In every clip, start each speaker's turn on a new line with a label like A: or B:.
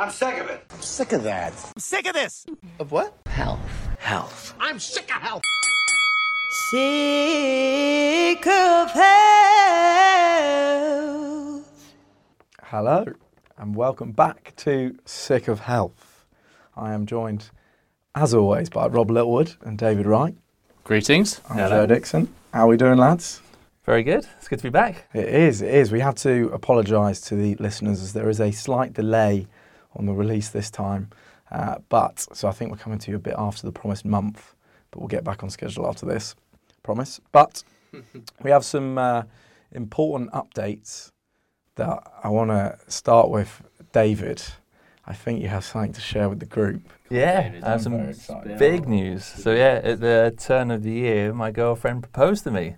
A: I'm sick of it.
B: I'm Sick of that.
C: I'm sick of this.
B: Of what?
A: Health. Health.
C: I'm sick of health.
D: Sick of health.
E: Hello, and welcome back to Sick of Health. I am joined, as always, by Rob Littlewood and David Wright.
F: Greetings.
E: I'm Joe Dixon. How are we doing, lads?
F: Very good. It's good to be back.
E: It is, it is. We have to apologise to the listeners as there is a slight delay on the release this time. Uh, but, so I think we're coming to you a bit after the promised month, but we'll get back on schedule after this. Promise. But we have some uh, important updates that I want to start with. David, I think you have something to share with the group.
F: Yeah, I have some big news. So yeah, at the turn of the year, my girlfriend proposed to me.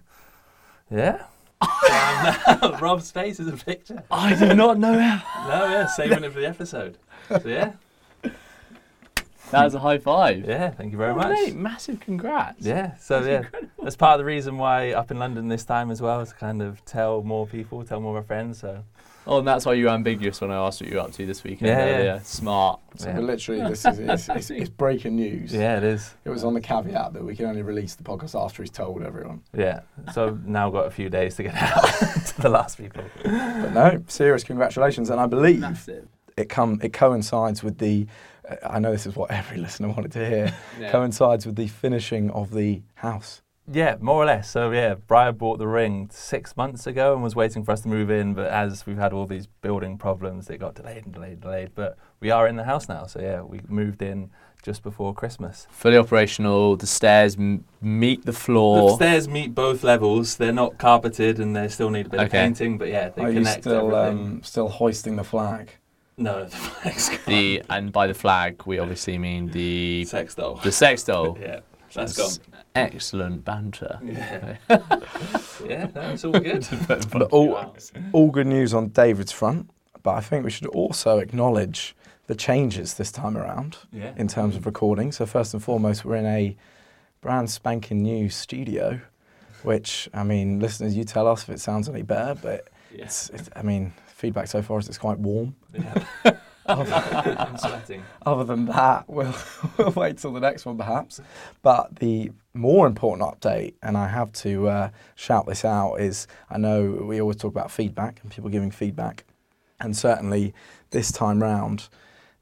F: Yeah. Rob's face is a picture.
E: I did not know how.
F: No, yeah, saving it for the episode. So yeah,
G: That was a high five.
F: yeah. Thank you very
G: Oh,
F: much.
G: mate, massive congrats.
F: Yeah. So yeah, that's part of the reason why up in London this time as well is to kind of tell more people, tell more of our friends. So
G: Oh, and that's why you were ambiguous when I asked what you were up to this weekend.
F: Yeah, yeah.
G: earlier. Smart.
F: yeah,
E: literally, this is it's, it's, it's breaking news.
F: yeah, it is.
E: It was on the caveat that we can only release the podcast after he's told everyone.
F: Yeah. So now got a few days to get out to the last people.
E: But no, serious congratulations, and I believe
G: Massive.
E: It come it coincides with the. Uh, I know this is what every listener wanted to hear.
G: Yeah.
E: Coincides with the finishing of the house.
F: Yeah, more or less. So yeah, Brian bought the ring six months ago and was waiting for us to move in, but as we've had all these building problems, it got delayed and delayed and delayed. But we are in the house now, so yeah, we moved in just before Christmas.
G: Fully operational. The stairs m- meet the floor.
F: The stairs meet both levels. They're not carpeted and they still need a bit of painting, but yeah, they
E: Are you
F: connect
E: still um, still hoisting the flag?
F: No, the flag's gone.
G: the and by the flag we obviously mean the
F: sex doll.
G: the sex doll.
F: yeah, that's gone.
G: Excellent banter.
F: Yeah, yeah, no, it's all good.
E: But all all good news on David's front. But I think we should also acknowledge the changes this time around
F: yeah.
E: in terms of recording. So first and foremost, we're in a brand spanking new studio, which I mean, listeners, you tell us if it sounds any better. But
F: Yeah.
E: it's, it's I mean, feedback so far is it's quite warm.
F: yeah. I'm sweating.
E: Other than that, we'll, we'll wait till the next one perhaps. But the more important update, and I have to uh, shout this out, is I know we always talk about feedback and people giving feedback, and certainly this time round,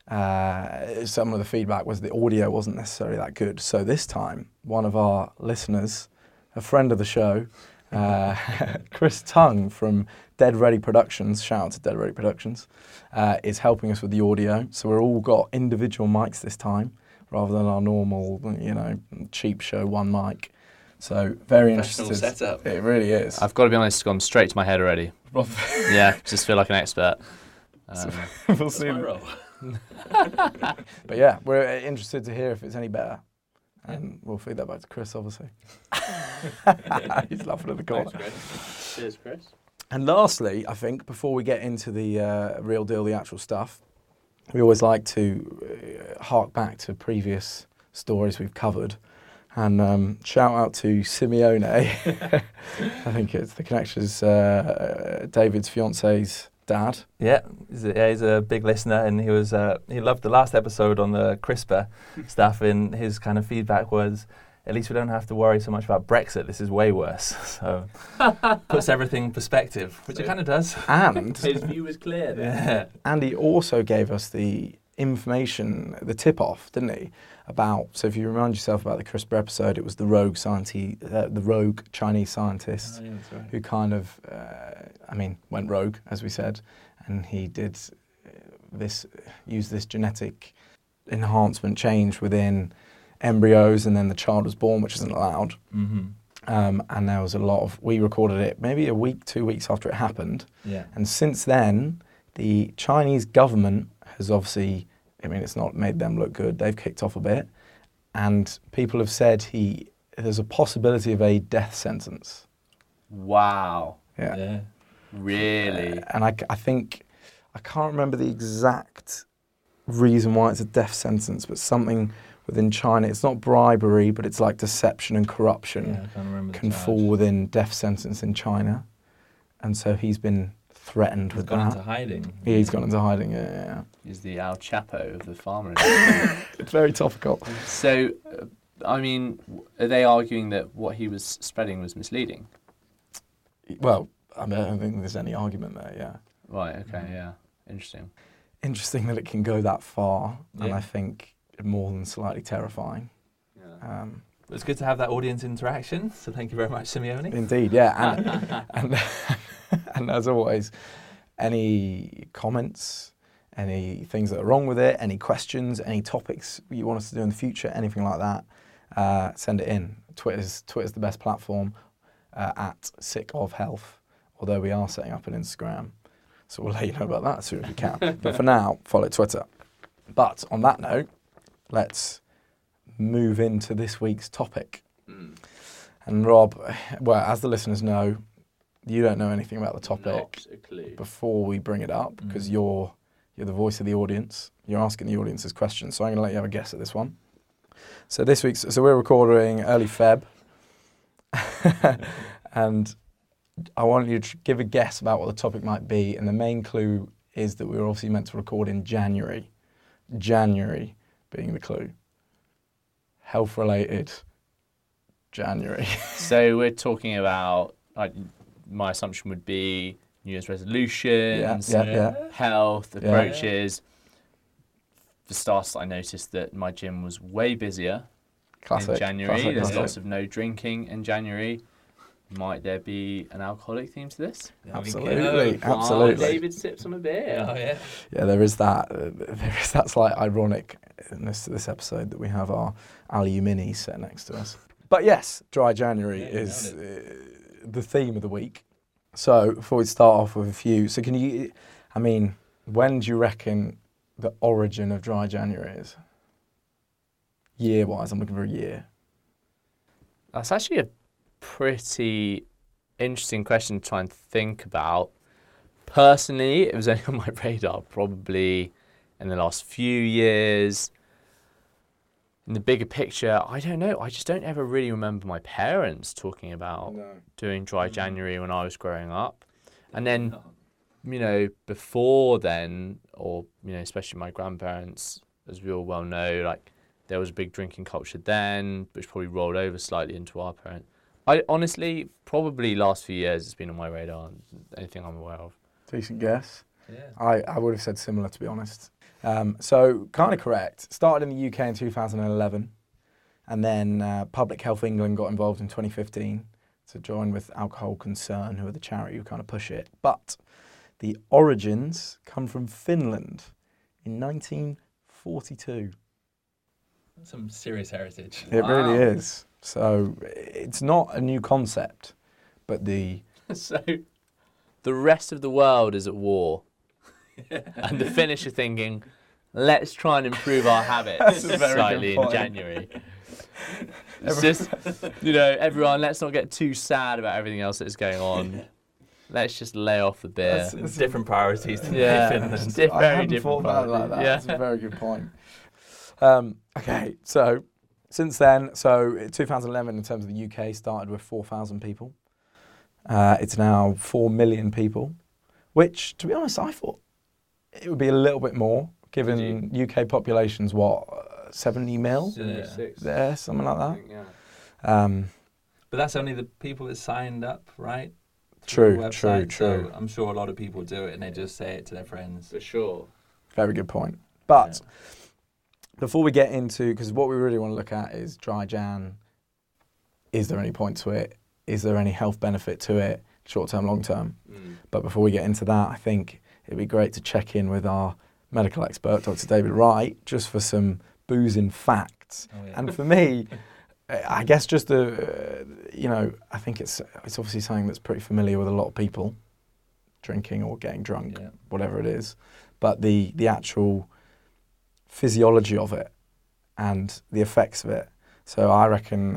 E: uh, some of the feedback was the audio wasn't necessarily that good. So this time, one of our listeners, a friend of the show, uh, Chris Tung from Dead Ready Productions, shout out to Dead Ready Productions, uh, is helping us with the audio. So we're all got individual mics this time, rather than our normal, you know, cheap show one mic. So very
F: interesting
E: interested.
F: setup.
E: It really is.
G: I've got to be honest, it's gone straight to my head already. yeah, just feel like an expert. Um,
E: we'll see.
F: My role.
E: But yeah, we're uh, interested to hear if it's any better. And we'll feed that back to Chris, obviously. He's laughing at the corner.
G: Cheers, Chris.
E: And lastly, I think before we get into the uh, real deal, the actual stuff, we always like to uh, hark back to previous stories we've covered. And um, shout out to Simeone. I think it's the connection is uh, David's fiance's dad.
F: Yeah, he's a, yeah, he's a big listener, and he was uh, he loved the last episode on the CRISPR stuff. And his kind of feedback was, at least we don't have to worry so much about Brexit. This is way worse. So puts everything in perspective, which it kind of does.
E: And
G: His view was clear.
F: Yeah,
E: And he also gave us the information, the tip off, didn't he? About so if you remind yourself about the CRISPR episode, it was the rogue scientist, uh, the rogue Chinese scientist who kind of, uh, I mean, went rogue, as we said, and he did uh, this, use this genetic enhancement change within embryos, and then the child was born, which isn't allowed.
F: hmm
E: Um, and there was a lot of, we recorded it maybe a week, two weeks after it happened.
F: yeah,
E: And since then, the Chinese government has obviously, I mean, it's not made them look good. They've kicked off a bit. And people have said he, there's a possibility of a death sentence.
G: Wow.
E: Yeah.
F: yeah.
G: Really?
E: Uh, and I, I think, I can't remember the exact reason why it's a death sentence, but something within China, it's not bribery, but it's like deception and corruption
F: Yeah, I can't remember
E: can fall within death sentence in China. And so he's been threatened
F: He's
E: with
F: gone
E: that.
F: into hiding.
E: Yeah, He's gone into hiding. Yeah, yeah, yeah.
A: He's the El Chapo of the farmer.
E: It's very topical.
A: so, uh, I mean, are they arguing that what he was spreading was misleading?
E: Well, I, mean, I don't think there's any argument there. Yeah.
A: Right. Okay. Yeah. Interesting.
E: Interesting that it can go that far, and I think more than slightly terrifying.
A: Yeah.
E: Um,
F: It's good to have that audience interaction. So thank you very much, Simeone.
E: Indeed, yeah, and, and and as always, any comments, any things that are wrong with it, any questions, any topics you want us to do in the future, anything like that, uh, send it in. Twitter's Twitter's the best platform uh, at Sick of Health. Although we are setting up an Instagram, so we'll let you know about that as soon as we can. but for now, follow Twitter. But on that note, let's move into this week's topic. And Rob, well, as the listeners know, you don't know anything about the topic
A: Not a clue.
E: before we bring it up because
F: Mm.
E: you're you're the voice of the audience. You're asking the audience's questions, so I'm going to let you have a guess at this one. So this week's so we're recording early Feb, and I want you to give a guess about what the topic might be. And the main clue is that we were obviously meant to record in January. January being the clue. Health related. January.
A: So we're talking about. Like, my assumption would be New Year's resolutions,
E: yeah, yeah. yeah.
A: health approaches. For starters, I noticed that my gym was way busier
E: Classic.
A: in January.
E: classic,
A: There's
E: classic.
A: lots of no drinking in January. Might there be an alcoholic theme to this?
E: Absolutely,
A: While
E: absolutely.
A: David sips on a beer.
F: Oh yeah.
E: Yeah, there is that. Uh, there is that slight ironic in this this episode that we have our Alu Mini set next to us. But yes, dry January
F: Yeah,
E: is uh, the theme of the week. So before we start off with a few, so can you? I mean, when do you reckon the origin of dry January is? Year wise, I'm looking for a year.
A: That's actually a pretty interesting question to try and think about. Personally, it was only on my radar probably in the last few years. In the bigger picture, I don't know. I just don't ever really remember my parents talking about doing dry mm-hmm. January when I was growing up. And then, you know, before then, or, you know, especially my grandparents, as we all well know, like there was a big drinking culture then, which probably rolled over slightly into our parent. I honestly, probably last few years, it's been on my radar. Anything I'm aware of.
E: Decent guess.
F: Yeah.
E: I, I would have said similar, to be honest. Um, so, kind of correct. Started in the UK in 2011, and then uh, Public Health England got involved in 2015 to join with Alcohol Concern, who are the charity who kind of push it. But the origins come from Finland in 1942.
F: Some serious heritage.
E: It really is. So, it's not a new concept, but the
A: so, the rest of the world is at war, and the Finnish are thinking, "Let's try and improve our habits
E: That's a very good
A: slightly in. January." It's just, you know, everyone. Let's not get too sad about everything else that's going on. Let's just lay off the beer.
E: That's- that's a-
F: different priorities than
A: Yeah.
F: Finland.
A: Di-
E: I
A: very
E: hadn't
A: different
E: thought about it like
A: priorities.
E: that.
A: Yeah.
E: That's a very good point. Um, okay, so since then, so 2011 in terms of the UK started with 4,000 people. Uh, it's now 4 million people, which, to be honest, I thought it would be a little bit more, given UK population's what, uh, 70 mil
F: Yeah.
E: there, something like that.
A: Yeah.
E: Um,
F: But that's only the people that signed up, right?
E: True,
F: Through the
E: true, true.
F: So I'm sure a lot of people do it and they just say it to their friends.
A: For sure.
E: Very good point. But before we get into, because what we really want to look at is dry Jan. Is there any point to it? Is there any health benefit to it, short term, long term? But before we get into that, I think it'd be great to check in with our medical expert, Dr. David Wright, just for some boozing facts.
F: Oh, yeah.
E: And for me, I guess just the, uh, you know, I think it's it's obviously something that's pretty familiar with a lot of people, drinking or getting drunk
F: Yeah.
E: whatever it is, but the the actual physiology of it and the effects of it. So I reckon,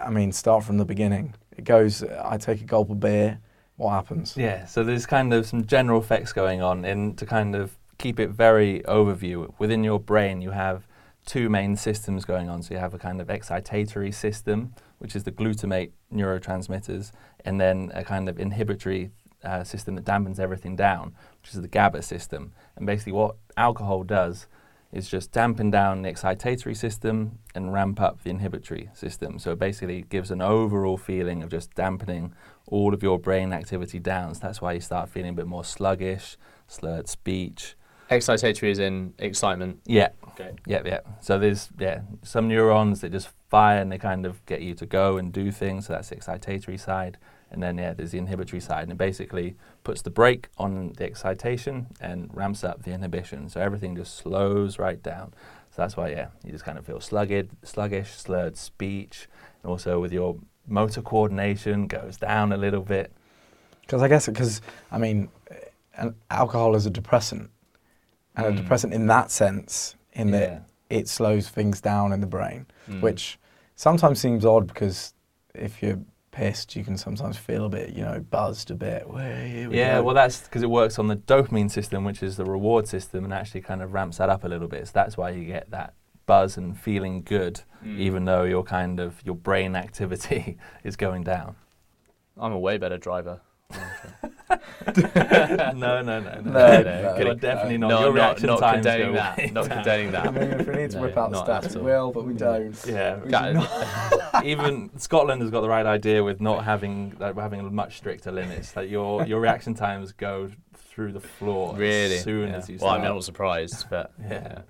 E: I mean, start from the beginning. It goes. I take a gulp of beer. What happens?
F: Yeah, so there's kind of some general effects going on, and to kind of keep it very overview, within your brain you have two main systems going on. So you have a kind of excitatory system, which is the glutamate neurotransmitters, and then a kind of inhibitory uh, system that dampens everything down, which is the GABA system. And basically, what alcohol does is just dampen down the excitatory system and ramp up the inhibitory system. So it basically gives an overall feeling of just dampening all of your brain activity down. So that's why you start feeling a bit more sluggish, slurred speech.
A: Excitatory is in excitement.
F: Yeah.
A: Okay.
F: Yeah, yeah. So there's yeah some neurons that just fire and they kind of get you to go and do things. So that's the excitatory side, and then yeah, there's the inhibitory side, and it basically puts the brake on the excitation and ramps up the inhibition. So everything just slows right down. So that's why yeah, you just kind of feel sluggish, sluggish, slurred speech, and also with your motor coordination goes down a little bit.
E: Because I guess because I mean, alcohol is a depressant, and a
F: Mm.
E: depressant in that sense, in that it slows things down in the brain,
A: Mm.
E: which sometimes seems odd because if you're pissed, you can sometimes feel a bit, you know, buzzed a bit. Well, we
F: Yeah,
E: go.
F: well, that's because it works on the dopamine system, which is the reward system, and actually kind of ramps that up a little bit. So that's why you get that buzz and feeling good,
A: Mm.
F: even though your kind of your brain activity is going down.
A: I'm a way better driver.
F: no, no, no, no.
E: No,
A: no,
F: You're
A: kidding.
F: definitely not.
A: no,
F: your
A: not,
F: reaction
A: not
F: times
A: condoning that. Not
F: down.
A: condoning that.
E: I mean, if we need to
A: No,
E: whip out the
A: not
E: stats, we will, but we don't.
F: Yeah,
E: We
A: Got
E: do
A: it.
E: not.
F: even Scotland has got the right idea with not having like, having much stricter limits. Like your your reaction times go through the floor
A: Really?
F: as soon
A: Yeah.
F: as you
A: Well, I
F: start.
A: mean, I'm not surprised, but
F: Yeah.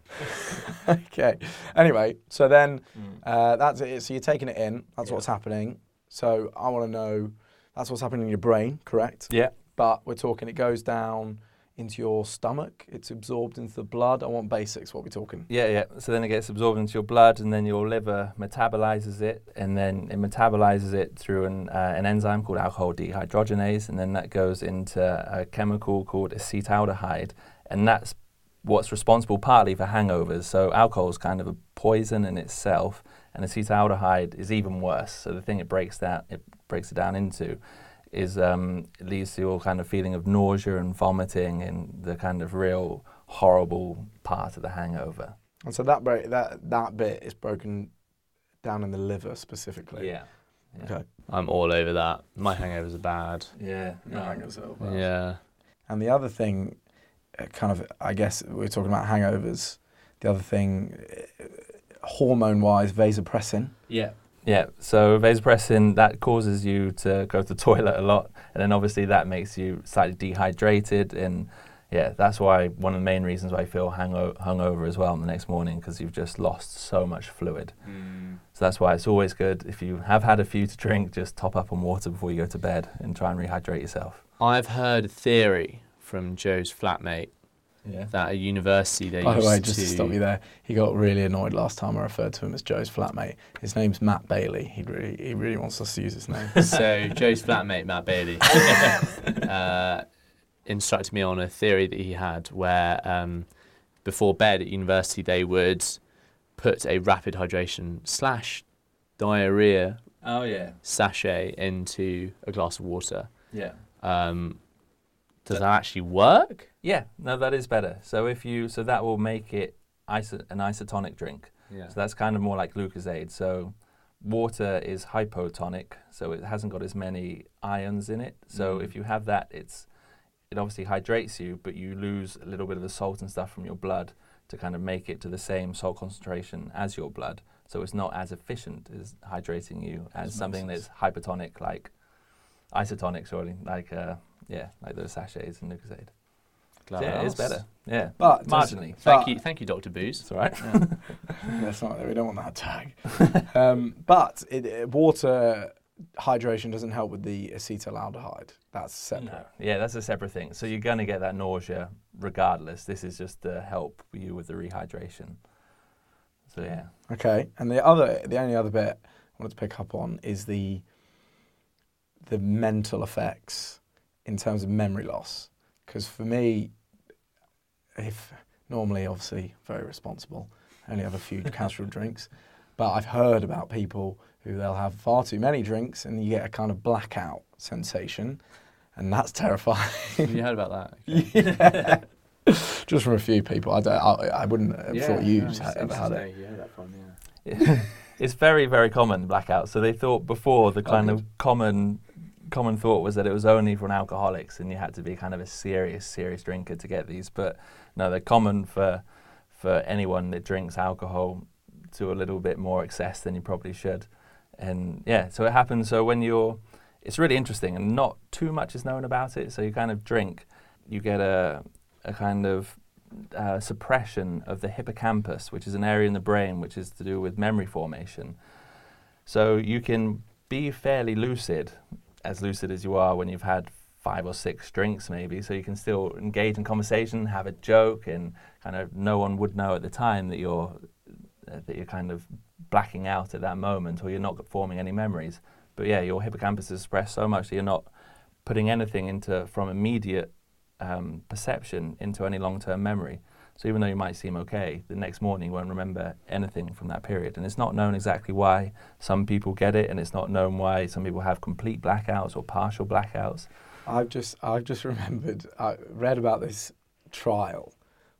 A: yeah.
E: okay. Anyway, so then
F: Mm.
E: uh, that's it. So you're taking it in. That's
F: Yeah.
E: what's happening. So I want to know. That's what's happening in your brain, correct?
F: Yeah.
E: But we're talking. It goes down into your stomach. It's absorbed into the blood. I want basics. What we're talking?
F: Yeah, yeah. So then it gets absorbed into your blood, and then your liver metabolizes it, and then it metabolizes it through an, uh, an enzyme called alcohol dehydrogenase, and then that goes into a chemical called acetaldehyde, and that's what's responsible partly for hangovers. So alcohol is kind of a poison in itself, and acetaldehyde is even worse. So the thing it breaks that it breaks it down into is um, it leads to your kind of feeling of nausea and vomiting and the kind of real horrible part of the hangover.
E: And so that break, that that bit is broken down in the liver specifically.
F: Yeah.
E: Okay.
A: I'm all over that. My hangovers are bad.
F: Yeah. My hangovers are bad.
A: Yeah.
E: And the other thing, uh, kind of, I guess we're talking about hangovers. The other thing, uh, hormone-wise, vasopressin.
F: Yeah. Yeah. So vasopressin that causes you to go to the toilet a lot, and then obviously that makes you slightly dehydrated, and yeah, that's why one of the main reasons why I feel hango- hungover as well on the next morning because you've just lost so much fluid. So that's why it's always good if you have had a few to drink, just top up on water before you go to bed and try and rehydrate yourself.
A: I've heard a theory from Joe's flatmate
F: Yeah.
A: that at university they
E: By the
A: used
E: way, just
A: to.
E: to stop you there, he got really annoyed last time I referred to him as Joe's flatmate. His name's Matt Bailey. He really, he really wants us to use his name.
A: so Joe's flatmate Matt Bailey uh, instructed me on a theory that he had where um, before bed at university they would put a rapid hydration slash diarrhea
F: Oh yeah.
A: sachet into a glass of water.
F: Yeah.
A: Um, does that actually work?
F: Yeah. No, that is better. So if you so that will make it iso- an isotonic drink.
A: Yeah.
F: So that's kind of more like Lucozade. So water is hypotonic, so it hasn't got as many ions in it. So
A: Mm.
F: if you have that, it's it obviously hydrates you, but you lose a little bit of the salt and stuff from your blood to kind of make it to the same salt concentration as your blood. So it's not as efficient as hydrating you as something that's hypertonic, like isotonic, sorry, like uh, yeah, like those sachets and Lucozade.
A: Glad
F: yeah, it is better. Yeah,
E: But
F: marginally.
A: Thank
E: But-
A: you, thank you, Doctor Booze.
F: That's all right.
E: That's not. We don't want that tag. um, but it, it- water hydration doesn't help with the acetaldehyde. That's separate.
F: No. Yeah, that's a separate thing. So you're going to get that nausea regardless. This is just to help you with the rehydration. So yeah.
E: Okay, and the other, the only other bit I wanted to pick up on is the the mental effects in terms of memory loss. Because for me, if normally, obviously, very responsible, only have a few casual drinks, but I've heard about people who they'll have far too many drinks and you get a kind of blackout sensation, and that's terrifying.
A: Have you heard about that?
E: yeah. Just from a few people, I don't. I, I wouldn't have thought you had ever had it.
A: Yeah, that one, yeah.
F: it's very, very common blackout. So they thought before the oh, kind
E: good.
F: of common common thought was that it was only for alcoholics and you had to be kind of a serious, serious drinker to get these. But no, they're common for for anyone that drinks alcohol to a little bit more excess than you probably should. And yeah, so it happens. So when you're, it's really interesting and not too much is known about it. So you kind of drink, you get a, a kind of uh, suppression of the hippocampus, which is an area in the brain which is to do with memory formation. So you can be fairly lucid, as lucid as you are when you've had five or six drinks, maybe. So you can still engage in conversation, have a joke, and kind of no one would know at the time that you're uh, that you're kind of blacking out at that moment, or you're not forming any memories. But yeah, your hippocampus is suppressed so much that you're not putting anything into from immediate um, perception into any long-term memory. So even though you might seem okay, the next morning you won't remember anything from that period. And it's not known exactly why some people get it, and it's not known why some people have complete blackouts or partial blackouts.
E: I've just I've just remembered I read about this trial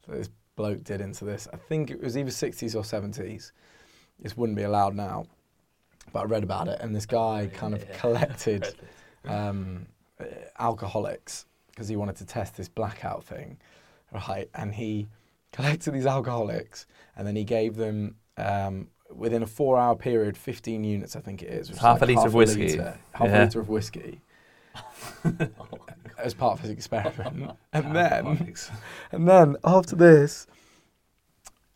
E: that this bloke did into this. I think it was either 60s or 70s. This wouldn't be allowed now, but I read about it, and this guy kind of collected um, alcoholics because he wanted to test this blackout thing, right? And he collected these alcoholics, and then he gave them um, within a four-hour period, 15 units, I think it is, which is
F: Half a litre of whiskey.
E: litre- half
F: Yeah.
E: a litre of whiskey. as part of his experiment, and then, and then after this,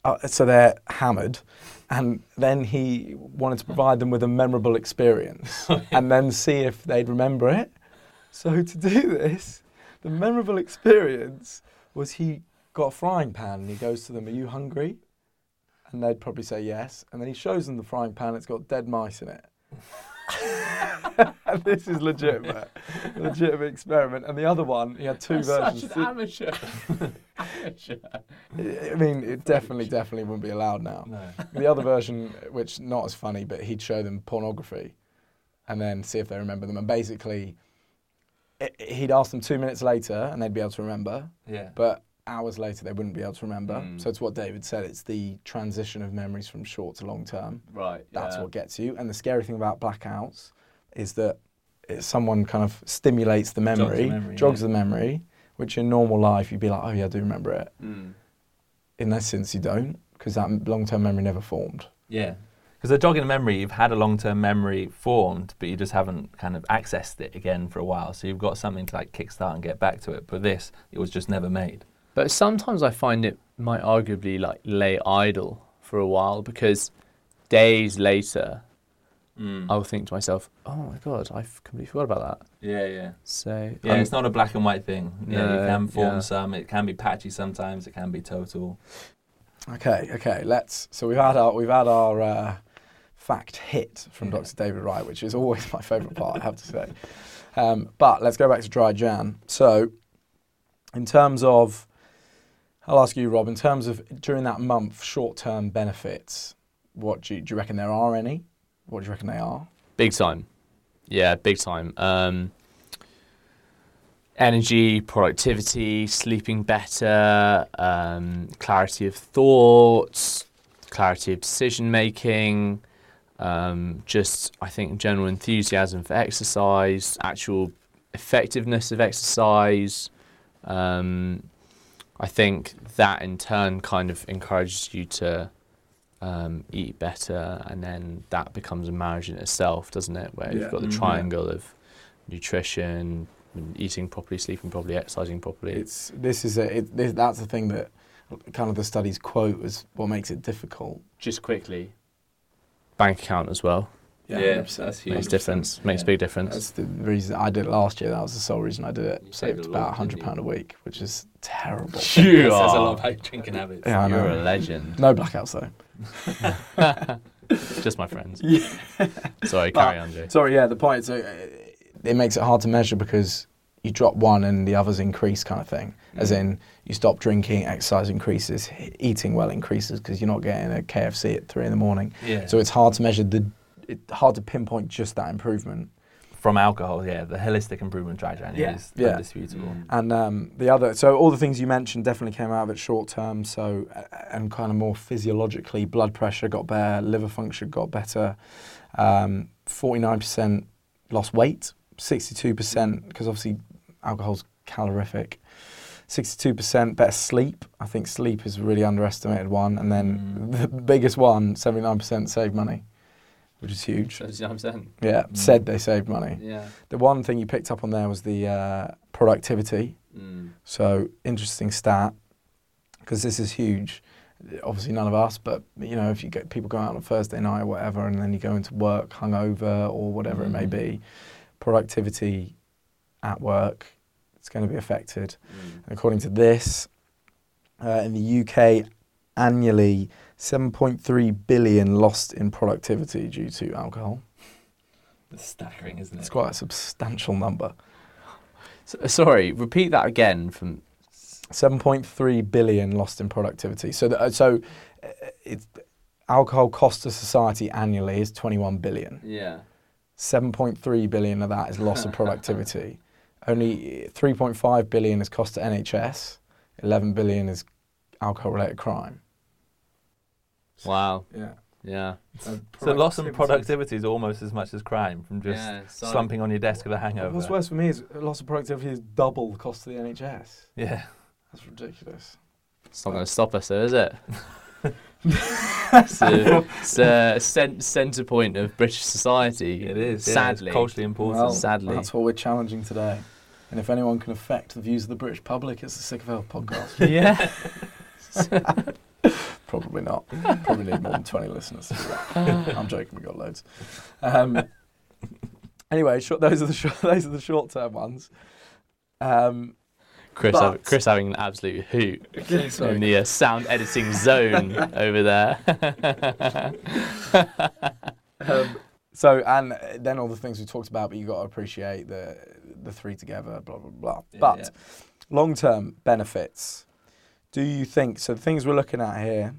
E: uh, so they're hammered, and then he wanted to provide them with a memorable experience, and then see if they'd remember it. So to do this, the memorable experience was he got a frying pan and he goes to them, "Are you hungry?" And they'd probably say yes, and then he shows them the frying pan. It's got dead mice in it. this is legitimate, legitimate experiment. And the other one, he had two versions.
A: Such an amateur. amateur.
E: I mean, it definitely, definitely wouldn't be allowed now.
F: No.
E: The other version, which not as funny, but he'd show them pornography, and then see if they remember them. And basically, i he'd ask them two minutes later, and they'd be able to remember.
F: Yeah.
E: But hours later, they wouldn't be able to remember.
A: Mm.
E: So it's what David said. It's the transition of memories from short to long term.
A: Right.
E: That's
A: yeah.
E: what gets you. And the scary thing about blackouts is that someone kind of stimulates the
F: the
E: memory,
F: memory,
E: jogs
F: yeah.
E: the memory, which in normal life you'd be like, oh yeah, I do remember it.
A: Mm.
E: In essence, you don't, because that long-term memory never formed.
F: Yeah. Because the jogging memory, you've had a long term memory formed, but you just haven't kind of accessed it again for a while. So you've got something to like kickstart and get back to it. But this, it was just never made.
A: But sometimes I find it might arguably like lay idle for a while because days later I'll think to myself, "Oh my god, I've completely forgot about that."
F: Yeah, yeah.
A: So
F: Yeah,
A: um,
F: it's not a black and white thing. Yeah, you can form
A: yeah.
F: some. It can be patchy sometimes. It can be total.
E: Okay, okay. Let's. So we've had our we've had our uh, fact hit from
F: Yeah.
E: Dr. David Wright, which is always my favourite part, I have to say. Um, but let's go back to dry Jan. So, in terms of, I'll ask you, Rob. In terms of during that month, short-term benefits, what do you, do you reckon there are any? What do you reckon they are?
A: Big time. Yeah, big time. Um, energy, productivity, sleeping better, um, clarity of thoughts, clarity of decision making, um, just, I think, general enthusiasm for exercise, actual effectiveness of exercise. Um, I think that in turn kind of encourages you to um, eat better, and then that becomes a marriage in itself, doesn't it? Where
E: Yeah.
A: you've got the
F: Mhm.
A: triangle of nutrition, eating properly, sleeping properly, exercising properly.
E: It's this is a it, this, that's the thing that kind of the studies quote as what makes it difficult.
A: just quickly, bank account as well
F: Yeah,
E: 100%.
F: that's huge.
A: makes difference. Makes
F: Yeah.
A: a big difference.
E: That's the reason I did it last year. That was the sole reason I did it.
F: You
E: Saved
F: saved
E: about a hundred
F: didn't
E: a week, which is terrible.
A: You
F: That says a lot about your drinking habits.
E: Yeah, I
A: You're
E: know.
A: a legend.
E: No blackouts though.
A: Just my friends.
E: Yeah.
A: Sorry,
E: But-
A: carry on, Jay.
E: Sorry, yeah. The point. So uh, it makes it hard to measure because you drop one and the others increase, kind of thing. As
F: Mm.
E: in, you stop drinking, exercise increases, eating well increases because you're not getting a KFC at three in the morning.
F: Yeah.
E: So it's hard to measure the. It's hard to pinpoint just that improvement.
F: from alcohol, yeah, the holistic improvement dry January
E: Yeah.
F: is
E: Yeah.
F: indisputable.
E: And um, the other, so all the things you mentioned definitely came out of it short term. So uh, and kind of more physiologically, blood pressure got better, liver function got better, um, forty nine percent lost weight, 62%, because obviously alcohol's calorific. 62% better sleep. I think sleep is a really underestimated one. And then the biggest one, 79% save money, which is huge. Yeah,
F: Mm.
E: said they saved money.
A: Yeah.
E: The one thing you picked up on there was the uh, productivity.
A: Mm.
E: So interesting stat because this is huge. Obviously, none of us, but you know, if you get people go out on a Thursday night or whatever, and then you go into work hungover or whatever it may
F: Mm.
E: be, productivity at work it's going to be affected.
A: Mm.
E: And according to this, uh, in the UK, annually, 7.3 billion lost in productivity due to alcohol.
F: It's staggering, isn't it?
E: It's quite a substantial number.
A: So, sorry, repeat that again. From
E: 7.3 billion lost in productivity. So, the, uh, so uh, it's, alcohol cost to society annually is 21 billion.
A: yeah.
E: 7.3 billion of that is loss of productivity. Only 3.5 billion is cost to NHS. 11 billion is alcohol-related crime.
A: Wow.
E: Yeah.
A: Yeah.
F: So loss in productivity is almost as much as crime from just
A: Yeah, so-
F: slumping on your desk with a hangover.
E: What's worse for me is loss of productivity is double the cost of the NHS.
F: Yeah.
E: That's ridiculous.
A: It's not going to stop us, though, is it? it's a, it's a cent- centre point of British society.
F: It is. yeah,
A: Sadly.
F: culturally important.
E: Well,
A: Sadly.
E: That's what we're challenging today. And if anyone can affect the views of the British public, it's the Sick of Health podcast.
A: yeah.
E: Probably not. Probably need more than 20 listeners that. I'm joking, we've got loads. Um, anyway, short, those are the short, those are the short term ones. Um,
A: Chris,
E: But-
A: Chris having an absolute hoot in the uh, sound editing zone over there.
E: um, so, and then all the things we talked about, but you've got to appreciate the, the three together, blah, blah, blah.
F: Yeah,
E: but
F: yeah.
E: long term benefits, do you think, so the things we're looking at here,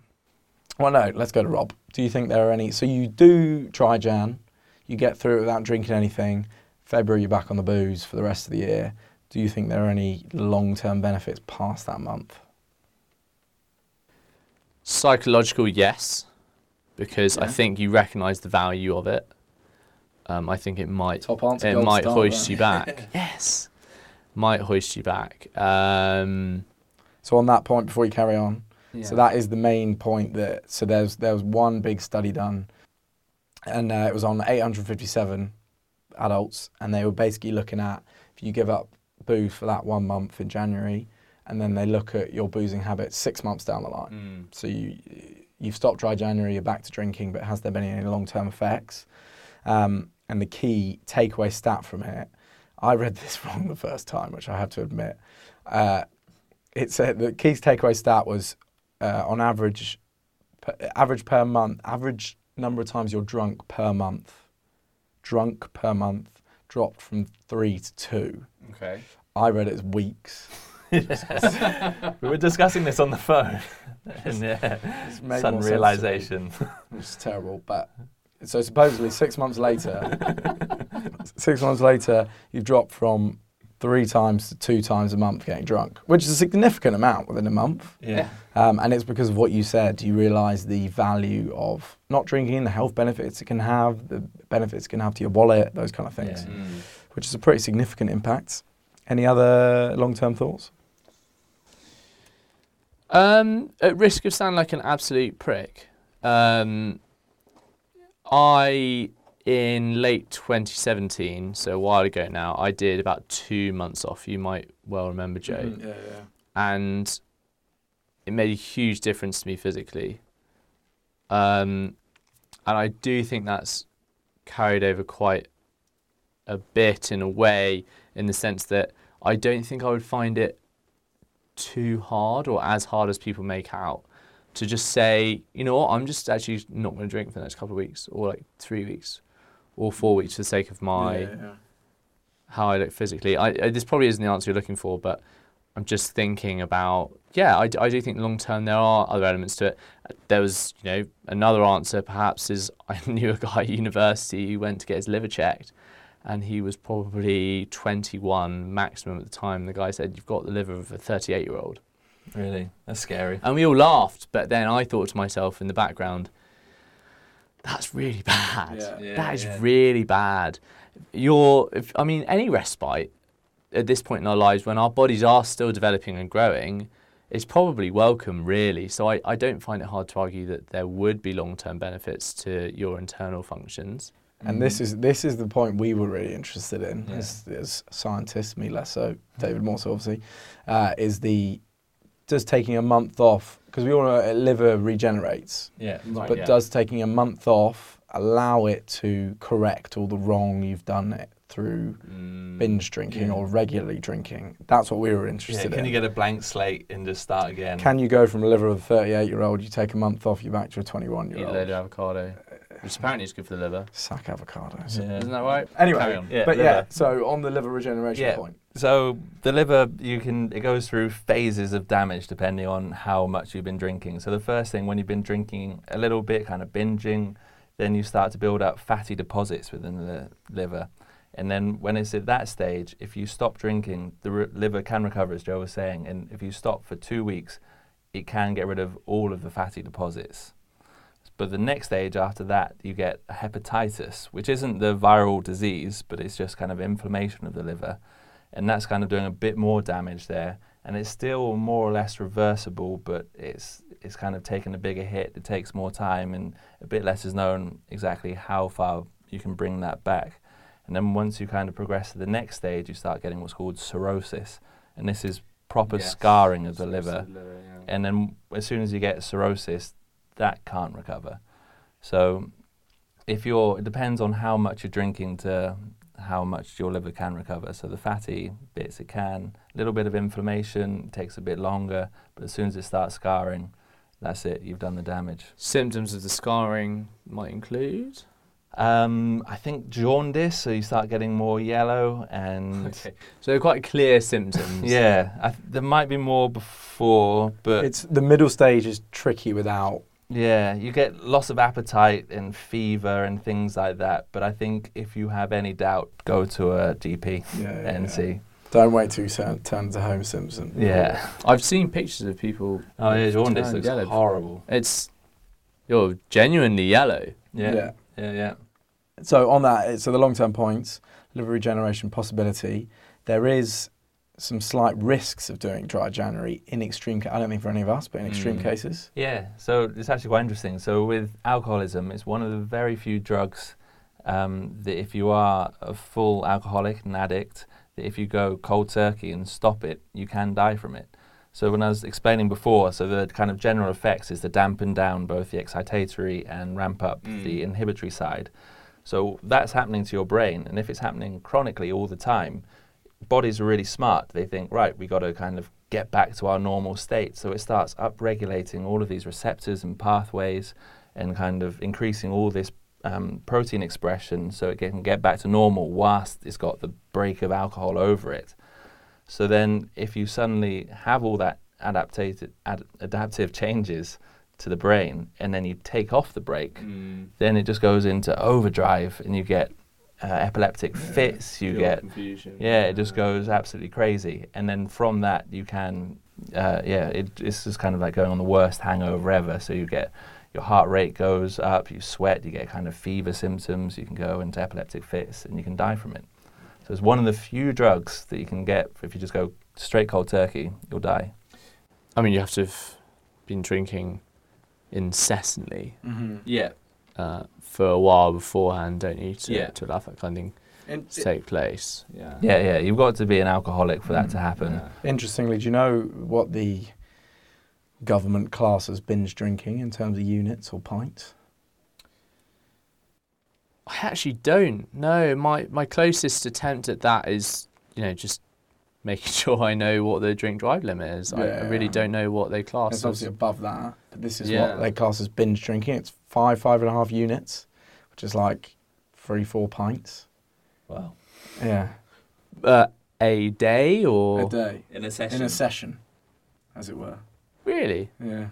E: well, no, let's go to Rob. Do you think there are any, so you do dry Jan, you get through it without drinking anything, February you're back on the booze for the rest of the year. Do you think there are any long term benefits past that month?
A: Psychological, yes, because I think you recognise the value of it. Um, I think it might
E: Top answer.
A: it might hoist
E: there.
A: you back. yes, might hoist you back. Um,
E: So on that point, before you carry on,
A: yeah.
E: So that is the main point. That so there's there was one big study done, and uh, it was on 857 adults, and they were basically looking at if you give up booze for that one month in January, and then they look at your boozing habits six months down the line.
A: Mm.
E: So you you've stopped dry January, you're back to drinking, but has there been any long term effects? Um, and the key takeaway stat from it, I read this wrong the first time, which I have to admit. Uh, it said the key takeaway stat was uh, on average, per, average per month, average number of times you're drunk per month, drunk per month dropped from three to two.
A: Okay.
E: I read it as weeks.
F: we were discussing this on the phone. and yeah,
E: It's
F: sudden
E: more sense to me.
F: realization.
E: is terrible. But so supposedly six months later, six months later, you've dropped from three times to two times a month getting drunk, which is a significant amount within a month.
F: yeah.
E: Um, and it's because of what you said. You realise the value of not drinking, the health benefits it can have, the benefits it can have to your wallet, those kind of things,
F: Yeah.
E: which is a pretty significant impact. Any other long-term thoughts?
A: Um, at risk of sounding like an absolute prick, um, I in late 2017, so a while ago now, I did about two months off. You might well remember, Joe,
E: Yeah, yeah.
A: and it made a huge difference to me physically. Um, and I do think that's carried over quite a bit in a way, in the sense that I don't think I would find it too hard or as hard as people make out to just say, you know what, I'm just actually not going to drink for the next couple of weeks or like three weeks or four weeks for the sake of my
E: Yeah, yeah.
A: how I look physically. I, I, this probably isn't the answer you're looking for, but I'm just thinking about, yeah, I do think long term there are other elements to it. There was, you know, another answer perhaps is I knew a guy at university who went to get his liver checked and he was probably 21 maximum at the time. The guy said, You've got the liver of a 38 year old.
F: Really, that's scary.
A: And we all laughed, but then I thought to myself in the background, that's really bad.
E: Yeah.
F: Yeah,
A: that is
F: yeah.
A: really bad. You're, if, I mean, any respite at this point in our lives when our bodies are still developing and growing is probably welcome, really. So I, I don't find it hard to argue that there would be long term benefits to your internal functions.
E: And this is this is the point we were really interested in
F: Yeah.
E: as, as scientists, me less so, David more so obviously, uh, is the does taking a month off because we all know a liver regenerates,
F: Yeah.
E: right, but
A: yeah.
E: does taking a month off allow it to correct all the wrong you've done it through mm. binge drinking
F: Yeah.
E: or regularly drinking? That's what we were
F: Yeah,
E: interested
F: can
E: in.
F: Can you get a blank slate and just start again?
E: Can you go from a liver of a 38 year old, you take a month off, you're back to a 21
A: Eat
E: year
A: a load
E: old?
A: of avocado, which apparently is good for the liver.
E: Sack avocados.
F: Yeah.
A: Isn't that right?
E: Anyway,
A: Carry on.
F: Yeah,
E: but yeah,
F: liver.
E: so on the liver regeneration
F: Yeah.
E: point.
F: So the liver, you can it goes through phases of damage depending on how much you've been drinking. So the first thing, when you've been drinking a little bit, kind of binging, then you start to build up fatty deposits within the liver. And then when it's at that stage, if you stop drinking, the re- liver can recover, as Joe was saying. And if you stop for two weeks, it can get rid of all of the fatty deposits. But the next stage after that, you get hepatitis, which isn't the viral disease, but it's just kind of inflammation of the liver. And that's kind of doing a bit more damage there. And it's still more or less reversible, but it's, it's kind of taken a bigger hit. It takes more time, and a bit less is known exactly how far you can bring that back. And then once you kind of progress to the next stage, you start getting what's called cirrhosis. And this is proper scarring of the liver. And then as soon as you get cirrhosis, that can't recover. So if you're, it depends on how much you're drinking to how much your liver can recover. So the fatty bits, it can. A little bit of inflammation takes a bit longer, but as soon as it starts scarring, that's it. You've done the damage.
A: Symptoms of the scarring might include.
F: Um, I think jaundice, so you start getting more yellow and
A: Okay. So quite clear symptoms.
F: yeah, I th- there might be more before, but
E: It's the middle stage is tricky without.
F: Yeah, you get loss of appetite and fever and things like that. But I think if you have any doubt, go to a GP
E: Yeah, yeah,
F: and
E: yeah.
F: see.
E: Don't wait till you turn, turn to Homer Simpson.
F: Yeah.
A: I've seen pictures of people.
F: Oh, yeah, jaundice
A: turned
F: looks
A: yellow.
F: horrible.
A: It's you're genuinely yellow.
F: Yeah.
E: Yeah.
F: Yeah, yeah.
E: So on that, so the long-term points, liver regeneration possibility. There is some slight risks of doing dry January in extreme. I don't think for any of us, but in extreme
A: Mm.
E: cases.
F: Yeah, so it's actually quite interesting. So with alcoholism, it's one of the very few drugs um, that if you are a full alcoholic and addict, that if you go cold turkey and stop it, you can die from it. So when I was explaining before, so the kind of general effects is to dampen down both the excitatory and ramp up the inhibitory side. So that's happening to your brain, and if it's happening chronically all the time, bodies are really smart. They think, right, we got to kind of get back to our normal state. So it starts upregulating all of these receptors and pathways and kind of increasing all this um, protein expression so it can get back to normal whilst it's got the brake of alcohol over it. So then if you suddenly have all that adaptated, ad- adaptive changes to the brain and then you take off the brake, then it just goes into overdrive and you get uh, epileptic fits, you get
A: confusion.
F: yeah, it just goes absolutely crazy. And then from that, you can, uh, yeah, it, it's just kind of like going on the worst hangover ever. So you get your heart rate goes up, you sweat, you get kind of fever symptoms, you can go into epileptic fits, and you can die from it. So it's one of the few drugs that you can get if you just go straight cold turkey, you'll die.
A: I mean, you have to have been drinking incessantly
F: Yeah.
A: Uh, for a while beforehand, don't you, to,
F: Yeah.
A: to allow that kind of thing
E: In-
A: to take place. Yeah.
F: Yeah, yeah, you've got to be an alcoholic for that to happen.
E: Interestingly, do you know what the government class as binge drinking in terms of units or pints?
A: I actually don't. No, my my closest attempt at that is, you know, just making sure I know what the drink drive limit is. I, I really
E: Yeah.
A: don't know what they class
E: It's obviously above that. But this is
A: Yeah.
E: what they class as binge drinking. It's five, five and a half units, which is like three, four pints.
F: Wow.
E: Yeah.
A: Uh, a day or
E: A day.
F: In a session.
E: In a session, as it were.
A: really?
E: Yeah.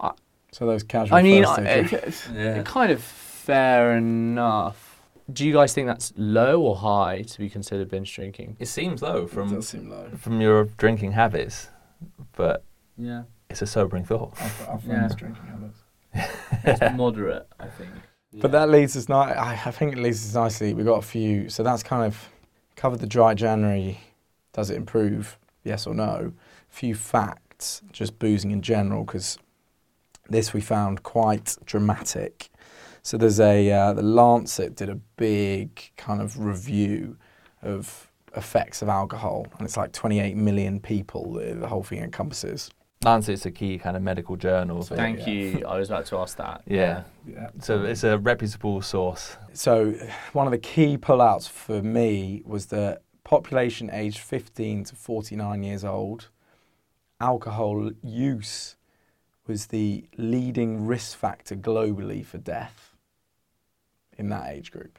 A: I-
E: so those casual
A: I mean,
E: first
A: I, it,
F: Yeah.
A: kind of fair enough. Do you guys think that's low or high to be considered binge drinking?
F: It seems low
E: From,
F: from
E: does seem low.
F: from your drinking habits, but
A: Yeah.
F: it's a sobering thought.
E: Our, our
A: Yeah.
E: drinking habits.
A: It's moderate, I think.
E: But that leads us ni- I think it leads us nicely. We've got a few. So that's kind of covered the dry January. Does it improve? Yes or no? A few facts, just boozing in general, because this we found quite dramatic. So there's a uh, the Lancet did a big kind of review of effects of alcohol, and it's like 28 million people the whole thing encompasses.
F: Lancet's a key kind of medical journal.
E: So-
A: Thank
E: Yeah.
A: you. I was about to ask that.
F: yeah.
E: Yeah.
F: So it's a reputable source.
E: So one of the key pullouts for me was that population aged 15 to 49 years old, alcohol use was the leading risk factor globally for death in that age group.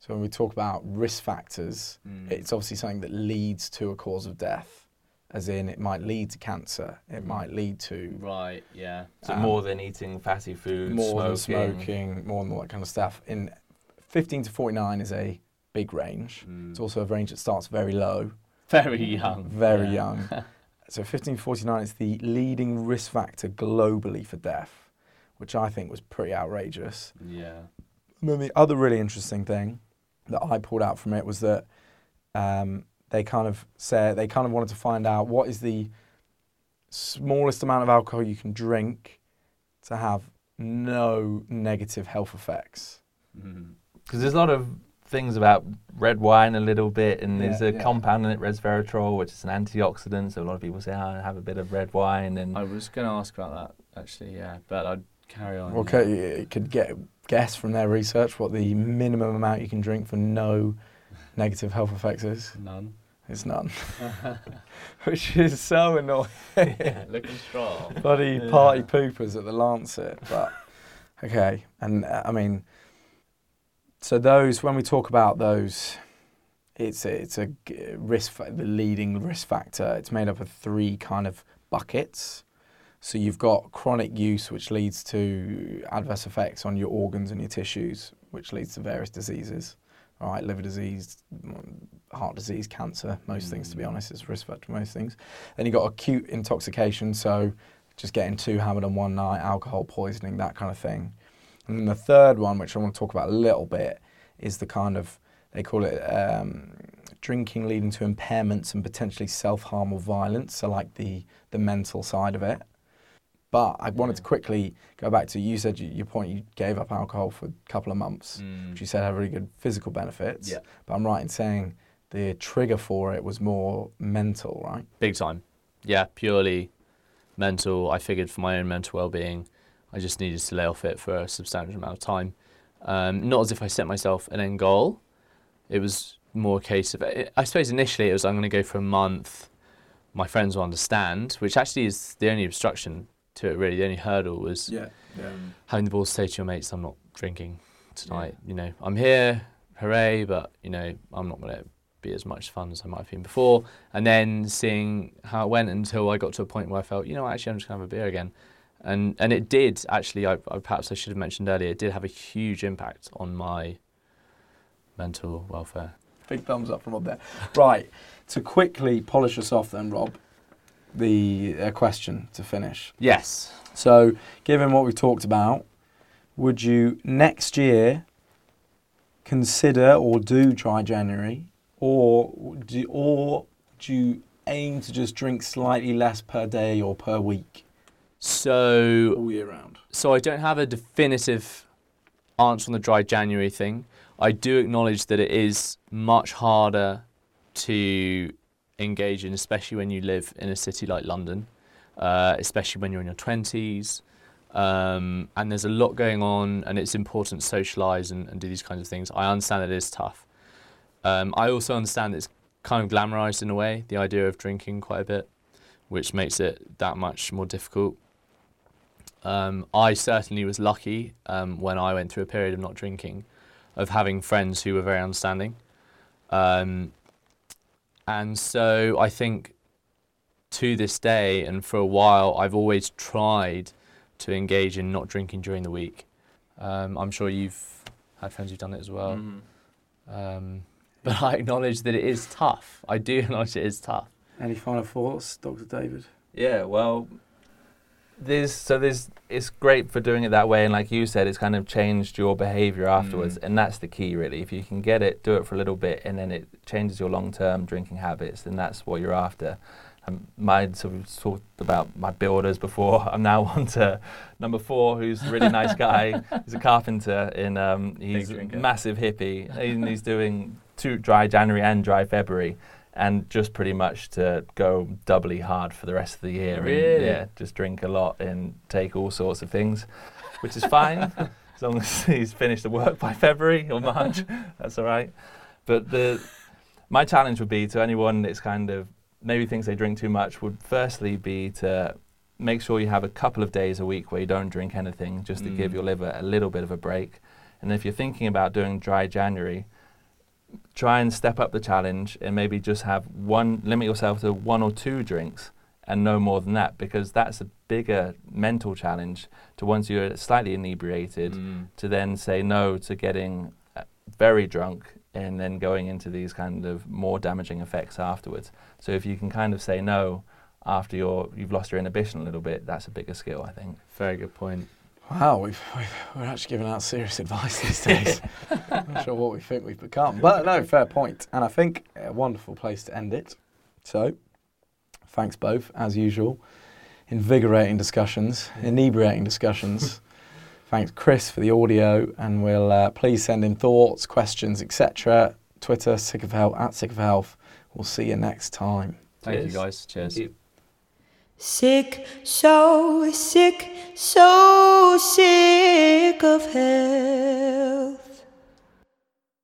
E: So when we talk about risk factors,
A: Mm.
E: it's obviously something that leads to a cause of death, as in it might lead to cancer, it might lead to
A: Right, yeah.
F: So
E: Um,
F: more than eating fatty food,
E: more
F: smoking.
E: than smoking, more than all that kind of stuff. In 15 to 49 is a big range.
A: Mm.
E: It's also a range that starts very low,
A: Very young.
E: very
A: yeah.
E: young. so 15 to 49 is the leading risk factor globally for death, which I think was pretty outrageous.
A: Yeah.
E: And then the other really interesting thing that I pulled out from it was that um, they kind of said they kind of wanted to find out what is the smallest amount of alcohol you can drink to have no negative health effects.
A: Mm-hmm.
F: Because there's a lot of things about red wine a little bit, and there's a
E: yeah.
F: compound in it, resveratrol, which is an antioxidant. So a lot of people say, oh, have a bit of red wine. And
A: I was going to ask about that, actually, yeah. But I'd carry on.
E: Okay, you could get guess from their research what the minimum amount you can drink for no negative health effects is.
A: None.
E: It's none, which is so annoying.
A: Looking strong.
E: bloody
F: Yeah.
E: party poopers at the Lancet. But okay, and uh, I mean, so those when we talk about those, it's a, it's a risk fa- the leading risk factor. It's made up of three kind of buckets. So you've got chronic use, which leads to adverse effects on your organs and your tissues, which leads to various diseases. All right, liver disease, heart disease, cancer, most things to be
A: Mm.
E: honest, is a risk factor for most things. Then you've got acute intoxication, so just getting too hammered on one night, alcohol poisoning, that kind of thing. And then the third one, which I want to talk about a little bit, is the kind of, they call it um, drinking leading to impairments and potentially self harm or violence, so like the, the mental side of it. But I wanted to quickly go back to you said you, your point you gave up alcohol for a couple of months,
A: Mm.
E: which you said had really good physical benefits.
A: Yeah.
E: But I'm right in saying the trigger for it was more mental, right?
A: Big time. Yeah, purely mental. I figured for my own mental well-being, I just needed to lay off it for a substantial amount of time. Um, not as if I set myself an end goal. It was more a case of, I suppose initially it was I'm going to go for a month. My friends will understand, which actually is the only obstruction to it. Really, the only hurdle was
E: Yeah. yeah.
A: having the balls to say to your mates, "I'm not drinking tonight." You know, I'm here, hooray! But you know, I'm not going to be as much fun as I might have been before. And then seeing how it went until I got to a point where I felt, you know, actually, I'm just going to have a beer again. And and it did actually. I, I perhaps I should have mentioned earlier. It did have a huge impact on my mental welfare.
E: Big thumbs up from Rob there. Right, to quickly polish us off then, Rob, the uh, question to finish.
A: Yes.
E: So, given what we've talked about, would you next year consider or do dry January, or do, or do you aim to just drink slightly less per day or per week
A: So
E: all year round?
A: so I don't have a definitive answer on the dry January thing. I do acknowledge that it is much harder to engage in, especially when you live in a city like London, uh, especially when you're in your 20s. Um, and there's a lot going on, and it's important to socialise and, and do these kinds of things. I understand that it is tough. Um, I also understand it's kind of glamorised in a way, the idea of drinking quite a bit, which makes it that much more difficult. Um, I certainly was lucky um, when I went through a period of not drinking, of having friends who were very understanding. Um, and so I think to this day and for a while, I've always tried to engage in not drinking during the week. Um, I'm sure you've had friends who've done it as well.
F: Mm.
A: But I acknowledge that it is tough. I do acknowledge it is tough.
E: Any final thoughts, Dr. David?
F: Yeah, well, there's so there's it's great for doing it that way, and like you said, it's kind of changed your behaviour afterwards,
A: Mm.
F: and that's the key really. If you can get it, do it for a little bit, and then it changes your long-term drinking habits, then that's what you're after. Um, my sort of talked about my builders before. I'm now on to number four, who's a really nice guy. He's a carpenter, and um, he's a massive hippie, and he's doing dry January and dry February and just pretty much to go doubly hard for the rest of the year. and,
A: Really?
F: yeah, just drink a lot and take all sorts of things, which is fine as long as he's finished the work by February or March. that's all right. But the my challenge would be to anyone that's kind of maybe thinks they drink too much would firstly be to make sure you have a couple of days a week where you don't drink anything just to give
A: Mm.
F: your liver a little bit of a break. And if you're thinking about doing dry January, try and step up the challenge and maybe just have one limit yourself to one or two drinks and no more than that because that's a bigger mental challenge to once you're slightly inebriated
A: Mm.
F: to then say no to getting uh, very drunk and then going into these kind of more damaging effects afterwards. So if you can kind of say no after you're, you've lost your inhibition a little bit, that's a bigger skill, I think.
A: Very good point.
E: Wow, we've, we've, we're actually giving out serious advice these days. Not sure what we think we've become. But no, fair point. And I think a wonderful place to end it. So, thanks both, as usual. Invigorating discussions, inebriating discussions. thanks, Chris, for the audio. And we'll uh, please send in thoughts, questions, etc. Twitter, sick of health, at sick of health. We'll see you next time.
A: Thank
F: Cheers.
A: you guys. Cheers.
D: Sick, so sick, so sick of health.